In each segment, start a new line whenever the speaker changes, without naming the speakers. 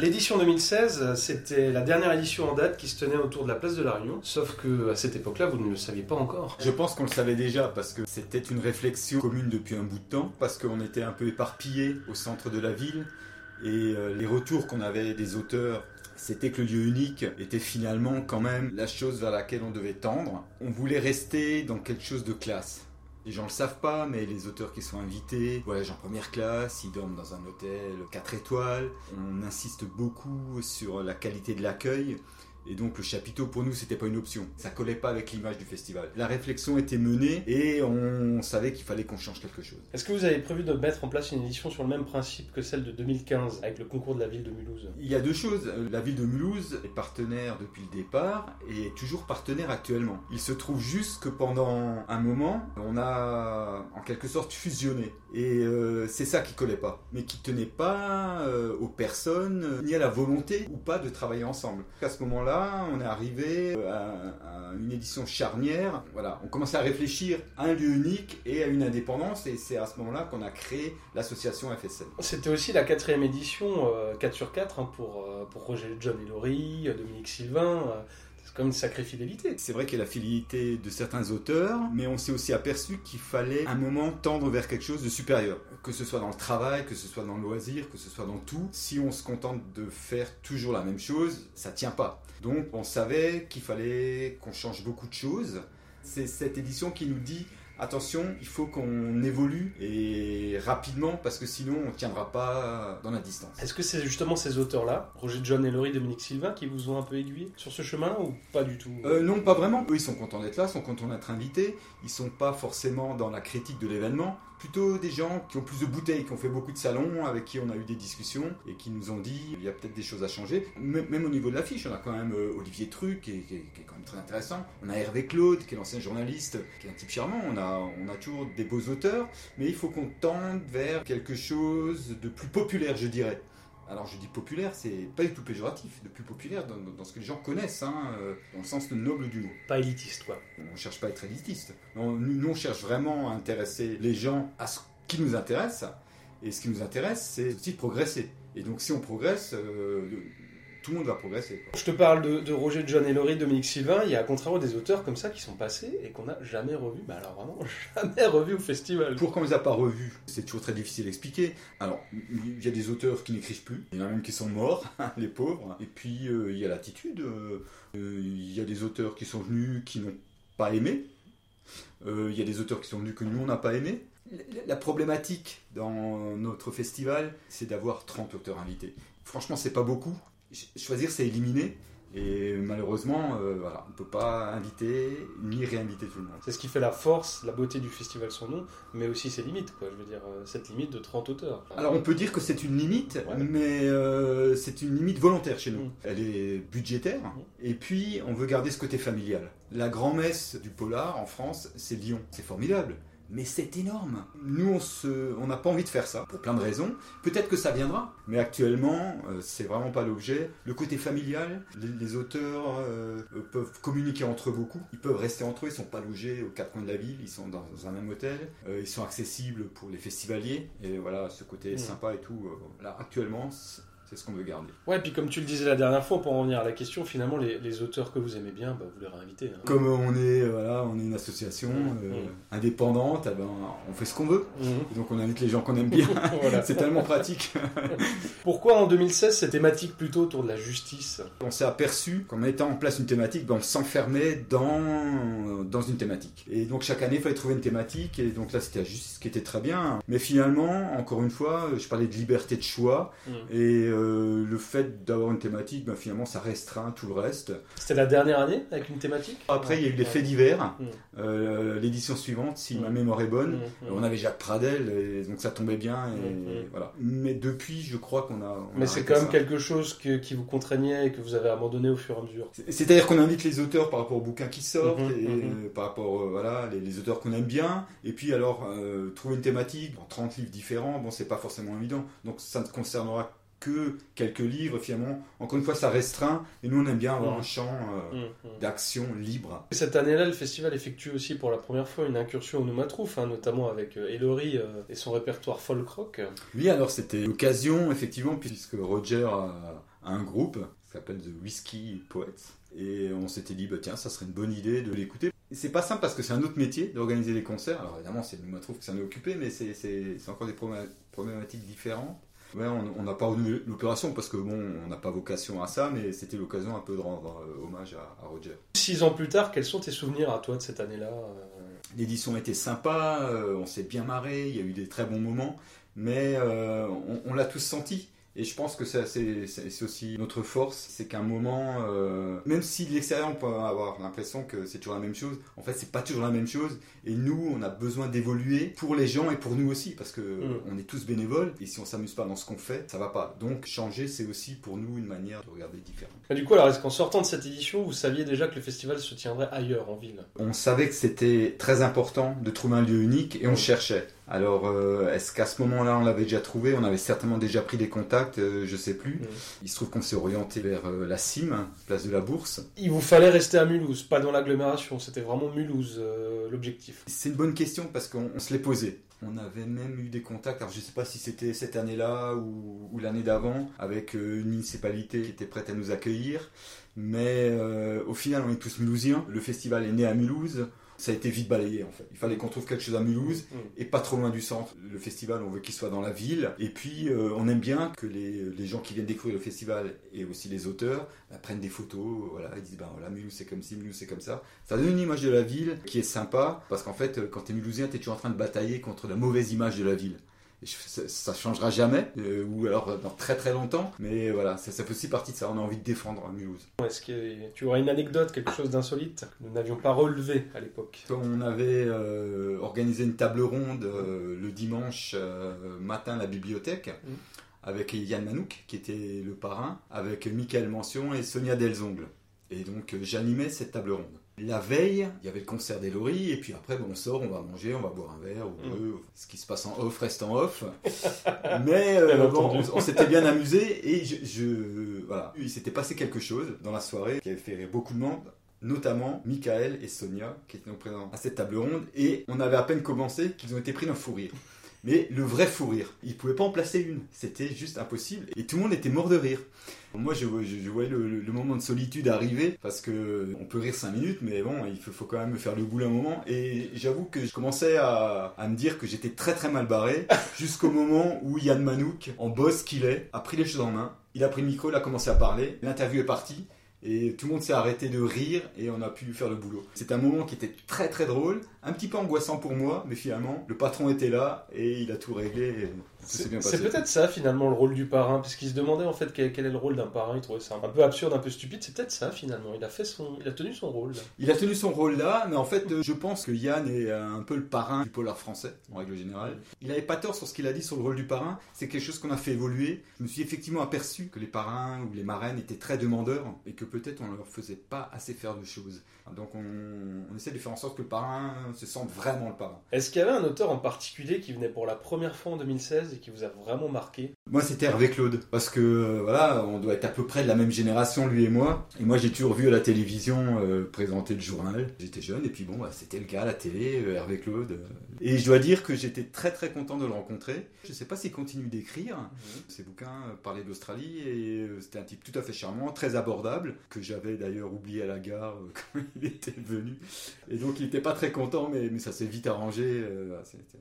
L'édition 2016, c'était la dernière édition en date qui se tenait autour de la place de la Réunion, sauf que à cette époque-là, vous ne le saviez pas encore.
Je pense qu'on le savait déjà parce que c'était une réflexion commune depuis un bout de temps, parce qu'on était un peu éparpillés au centre de la ville et euh, les retours qu'on avait des auteurs c'était que le lieu unique était finalement quand même la chose vers laquelle on devait tendre. On voulait rester dans quelque chose de classe. Les gens le savent pas, mais les auteurs qui sont invités voyagent en première classe, ils dorment dans un hôtel 4 étoiles. On insiste beaucoup sur la qualité de l'accueil. Et donc le chapiteau pour nous c'était pas une option. Ça collait pas avec l'image du festival. La réflexion était menée et on savait qu'il fallait qu'on change quelque chose.
Est-ce que vous avez prévu de mettre en place une édition sur le même principe que celle de 2015 avec le concours de la ville de Mulhouse?
Il y a deux choses. La ville de Mulhouse est partenaire depuis le départ et est toujours partenaire actuellement. Il se trouve juste que pendant un moment, on a en quelque sorte fusionné. Et euh, c'est ça qui collait pas. Mais qui tenait pas euh, aux personnes euh, ni à la volonté ou pas de travailler ensemble. À ce moment-là, on est arrivé à, une édition charnière. Voilà, on commençait à réfléchir à un lieu unique et à une indépendance, et c'est à ce moment-là qu'on a créé l'association FSL.
C'était aussi la quatrième édition, 4 sur 4, hein, pour, pour Roger John Laurie, Dominique Sylvain comme une sacrée fidélité.
C'est vrai qu'il y a la fidélité de certains auteurs, mais on s'est aussi aperçu qu'il fallait un moment tendre vers quelque chose de supérieur. Que ce soit dans le travail, que ce soit dans le loisir, que ce soit dans tout. Si on se contente de faire toujours la même chose, ça tient pas. Donc on savait qu'il fallait qu'on change beaucoup de choses. C'est cette édition qui nous dit attention, il faut qu'on évolue et rapidement parce que sinon on ne tiendra pas dans la distance.
Est-ce que c'est justement ces auteurs-là, Roger John et Laurie Dominique Sylvain, qui vous ont un peu aiguillé sur ce chemin ou pas du tout?
Euh, Non, pas vraiment. Eux, ils sont contents d'être là, sont contents d'être invités. Ils sont pas forcément dans la critique de l'événement plutôt des gens qui ont plus de bouteilles, qui ont fait beaucoup de salons, avec qui on a eu des discussions et qui nous ont dit il y a peut-être des choses à changer. Même au niveau de l'affiche, on a quand même euh, Olivier Truc, qui est, quand même très intéressant. On a Hervé Claude, qui est l'ancien journaliste, qui est un type charmant. On a, on a toujours des beaux auteurs, mais il faut qu'on tende vers quelque chose de plus populaire, je dirais alors je dis populaire, c'est pas du tout péjoratif, de plus populaire dans, ce que les gens connaissent, hein, euh, dans le sens noble du mot.
Pas élitiste, quoi.
On cherche pas à être élitiste. nous, on cherche vraiment à intéresser les gens à ce qui nous intéresse, et ce qui nous intéresse, c'est aussi de progresser. Et donc si on progresse, euh, tout le monde va progresser.
Je te parle de, Roger John et Laurie, Dominique Sylvain. Il y a à contrario des auteurs comme ça qui sont passés et qu'on n'a jamais revus. Mais alors vraiment, jamais revus au festival.
Pourquoi on les a pas revus C'est toujours très difficile à expliquer. Alors, il y a des auteurs qui n'écrivent plus. Il y en a même qui sont morts, les pauvres. Et puis, euh, il y a l'attitude. Euh, il y a des auteurs qui sont venus qui n'ont pas aimé. Euh, il y a des auteurs qui sont venus que nous, on n'a pas aimé. La problématique dans notre festival, c'est d'avoir 30 auteurs invités. Franchement, c'est pas beaucoup choisir, c'est éliminer. Et malheureusement, euh, voilà, on ne peut pas inviter ni réinviter tout le monde.
C'est ce qui fait la force, la beauté du festival son nom, mais aussi ses limites, quoi. Je veux dire, euh, cette limite de 30 auteurs.
Alors on peut dire que c'est une limite, mais euh, c'est une limite volontaire chez nous. Mm. Elle est budgétaire, mm. et puis on veut garder ce côté familial. La grand-messe du polar en France, c'est Lyon. C'est formidable mais c'est énorme. Nous, on n'a pas envie de faire ça, pour plein de raisons. Peut-être que ça viendra, mais actuellement, euh, c'est vraiment pas l'objet. Le côté familial, les, auteurs euh, peuvent communiquer entre eux beaucoup. Ils peuvent rester entre eux, ils sont pas logés aux quatre coins de la ville, ils sont dans un même hôtel. Euh, ils sont accessibles pour les festivaliers, et voilà, ce côté mmh. sympa et tout. là, actuellement, c'est ce qu'on veut garder.
Ouais, puis comme tu le disais la dernière fois, pour en revenir à la question, finalement, les, auteurs que vous aimez bien, bah, vous les réinvitez. Hein.
Comme on est, voilà, on est une association mmh, euh, mmh. indépendante, eh ben, on fait ce qu'on veut. Mmh. Donc on invite les gens qu'on aime bien. c'est tellement pratique.
Pourquoi en 2016 cette thématique plutôt autour de la justice?
On s'est aperçu qu'en mettant en place une thématique, ben, on s'enfermait dans, dans une thématique. Et donc chaque année, il fallait trouver une thématique. Et donc là, c'était la justice qui était très bien. Mais finalement, encore une fois, je parlais de liberté de choix. Et euh, le fait d'avoir une thématique, ben, finalement, ça restreint tout le reste.
C'était la dernière année avec une thématique
Après, il y a eu les faits divers. Euh, l'édition suivante, si ma mémoire est bonne, on avait Jacques Pradel, et donc ça tombait bien. Et, voilà. Mais depuis, je crois qu'on a.
Mais c'est quand même quelque chose qui vous contraignait et que vous avez abandonné au fur et à mesure.
C'est-à-dire qu'on invite les auteurs par rapport aux bouquins qui sortent, et, par rapport voilà, les, auteurs qu'on aime bien, et puis alors trouver une thématique, 30 livres différents, bon, c'est pas forcément évident. Donc ça ne concernera que quelques livres finalement. Encore une fois, ça restreint et nous on aime bien avoir mm. un champ euh, mm, mm. d'action libre.
Cette année-là, le festival effectue aussi pour la première fois une incursion au Noumatrouf, hein, notamment avec euh, Ellery euh, et son répertoire folk rock.
Oui, alors c'était l'occasion effectivement puisque Roger a, un groupe qui s'appelle The Whiskey Poets et on s'était dit bah tiens ça serait une bonne idée de l'écouter. C'est pas simple parce que c'est un autre métier d'organiser des concerts. Alors évidemment c'est le Noumatrouf qui s'en est occupé mais c'est encore des problématiques différentes. Ouais, on n'a pas eu l'opération parce que bon, on n'a pas vocation à ça, mais c'était l'occasion un peu de rendre euh, hommage à, Roger.
Six ans plus tard, quels sont tes souvenirs à toi de cette année-là euh
L'édition était sympa, euh, on s'est bien marré, il y a eu des très bons moments, mais on l'a tous senti. Et je pense que c'est aussi notre force, c'est qu'à un moment, euh, même si de l'extérieur on peut avoir l'impression que c'est toujours la même chose, en fait c'est pas toujours la même chose. Et nous, on a besoin d'évoluer pour les gens et pour nous aussi, parce que mm. on est tous bénévoles. Et si on s'amuse pas dans ce qu'on fait, ça va pas. Donc changer, c'est aussi pour nous une manière de regarder différente.
Et du coup, alors est-ce qu'en sortant de cette édition, vous saviez déjà que le festival se tiendrait ailleurs en ville?
On savait que c'était très important de trouver un lieu unique et on mm. cherchait. Alors, euh, est-ce qu'à ce moment-là, on l'avait déjà trouvé? On avait certainement déjà pris des contacts, euh, je sais plus. Mm. Il se trouve qu'on s'est orienté vers euh, la cime, place de la Bourse.
Il vous fallait rester à Mulhouse, pas dans l'agglomération. C'était vraiment Mulhouse l'objectif.
C'est une bonne question parce qu'on se l'est posé. On avait même eu des contacts, alors je ne sais pas si c'était cette année-là ou, ou l'année d'avant, avec une municipalité qui était prête à nous accueillir. Mais au final, on est tous mulhousiens. Le festival est né à Mulhouse ça a été vite balayé en fait. Il fallait qu'on trouve quelque chose à Mulhouse mm. et pas trop loin du centre. Le festival, on veut qu'il soit dans la ville. Et puis, euh, on aime bien que les, les, gens qui viennent découvrir le festival et aussi les auteurs bah, prennent des photos. Voilà, ils disent bah voilà, Mulhouse c'est comme ci, Mulhouse c'est comme ça. Ça donne une image de la ville qui est sympa parce qu'en fait, quand tu es mulhousien, tu es toujours en train de batailler contre la mauvaise image de la ville ça, changera jamais, euh, ou alors dans très très longtemps, mais voilà, ça, fait aussi partie de ça, on a envie de défendre Mulhouse.
Est-ce que tu aurais une anecdote, quelque chose d'insolite que nous n'avions pas relevé à l'époque?
On avait euh, organisé une table ronde euh, le dimanche matin à la bibliothèque. Mm. Avec Yann Manouk, qui était le parrain, avec Michael Mention et Sonia Delzongle. Et donc j'animais cette table ronde. La veille, il y avait le concert d'Elori, et puis après, bon, on sort, on va manger, on va boire un verre, ou mm. ce qui se passe en off reste en off. Mais euh, on, s'était bien amusé, et je, voilà, il s'était passé quelque chose dans la soirée qui avait fait rire beaucoup de monde notamment Michael et Sonia qui étaient présents à cette table ronde et on avait à peine commencé qu'ils ont été pris d'un fou rire. Mais le vrai fou rire, ils pouvaient pas en placer une, c'était juste impossible et tout le monde était mort de rire. Moi, je, voyais le, moment de solitude arriver parce que on peut rire 5 minutes, mais bon, il faut, quand même faire le boulot un moment. Et j'avoue que je commençais à, me dire que j'étais très très mal barré jusqu'au moment où Yann Manouk, en boss qu'il est, a pris les choses en main. Il a pris le micro, il a commencé à parler. L'interview est partie. Et tout le monde s'est arrêté de rire et on a pu faire le boulot. C'est un moment qui était très très drôle, un petit peu angoissant pour moi, mais finalement, le patron était là et il a tout réglé.
C'est peut-être ça finalement le rôle du parrain, parce qu'il se demandait en fait quel, est le rôle d'un parrain, il trouvait ça un peu absurde, un peu stupide. C'est peut-être ça finalement. Il a fait son, il a tenu son rôle.
Il a tenu son rôle là, mais en fait, je pense que Yann est un peu le parrain du polar français en règle générale. Il n'avait pas tort sur ce qu'il a dit sur le rôle du parrain. C'est quelque chose qu'on a fait évoluer. Je me suis effectivement aperçu que les parrains ou les marraines étaient très demandeurs et que peut-être on leur faisait pas assez faire de choses. Donc on, essaie de faire en sorte que le parrain se sente vraiment le parrain.
Est-ce qu'il y avait un auteur en particulier qui venait pour la première fois en 2016 et qui vous a vraiment marqué
Moi c'était Hervé Claude, parce que euh, voilà, on doit être à peu près de la même génération lui et moi. Et moi j'ai toujours vu à la télévision euh, présenter le journal. J'étais jeune et puis bon, bah, c'était le gars à la télé, euh, Hervé Claude. Et je dois dire que j'étais très très content de le rencontrer. Je ne sais pas s'il continue d'écrire. Mhm. Ses bouquins parlaient d'Australie et c'était un type tout à fait charmant, très abordable, que j'avais d'ailleurs oublié à la gare quand il était venu. Et donc il n'était pas très content, mais, mais ça s'est vite arrangé. C'était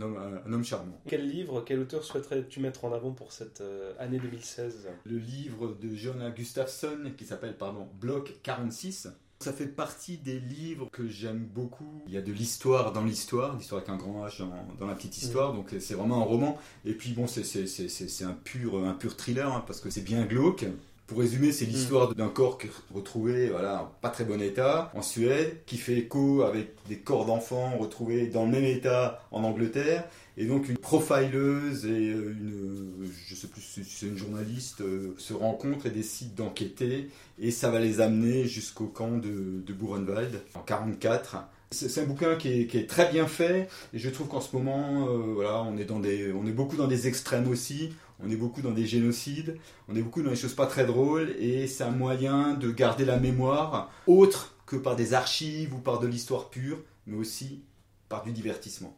un homme, un homme, charmant.
Quel livre, quel auteur souhaiterais-tu mettre en avant pour cette euh, année 2016
Le livre de Jonah Gustafsson qui s'appelle pardon, Bloc 46 Ça fait partie des livres que j'aime beaucoup. Il y a de l'histoire dans l'histoire, l'histoire avec un grand H dans, la petite histoire, donc c'est vraiment un roman. Et puis bon, c'est un pur, un pur thriller, hein, parce que c'est bien glauque. Pour résumer, c'est l'histoire mm. d'un corps retrouvé voilà, en pas très bon état en Suède, qui fait écho avec des corps d'enfants retrouvés dans le même état en Angleterre. Et donc une profileuse et euh, une, je sais plus si c'est une journaliste, euh, se rencontrent et décident d'enquêter. Et ça va les amener jusqu'au camp de, de Buchenwald en 44. C'est un bouquin qui est, très bien fait et je trouve qu'en ce moment, euh, voilà, on est, dans des, on est beaucoup dans des extrêmes aussi on est beaucoup dans des génocides, on est beaucoup dans des choses pas très drôles, et c'est un moyen de garder la mémoire, autre que par des archives ou par de l'histoire pure, mais aussi par du divertissement.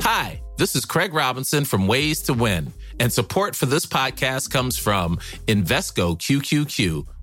Hi, this is Craig Robinson from Ways to Win, and support for this podcast comes from Invesco QQQ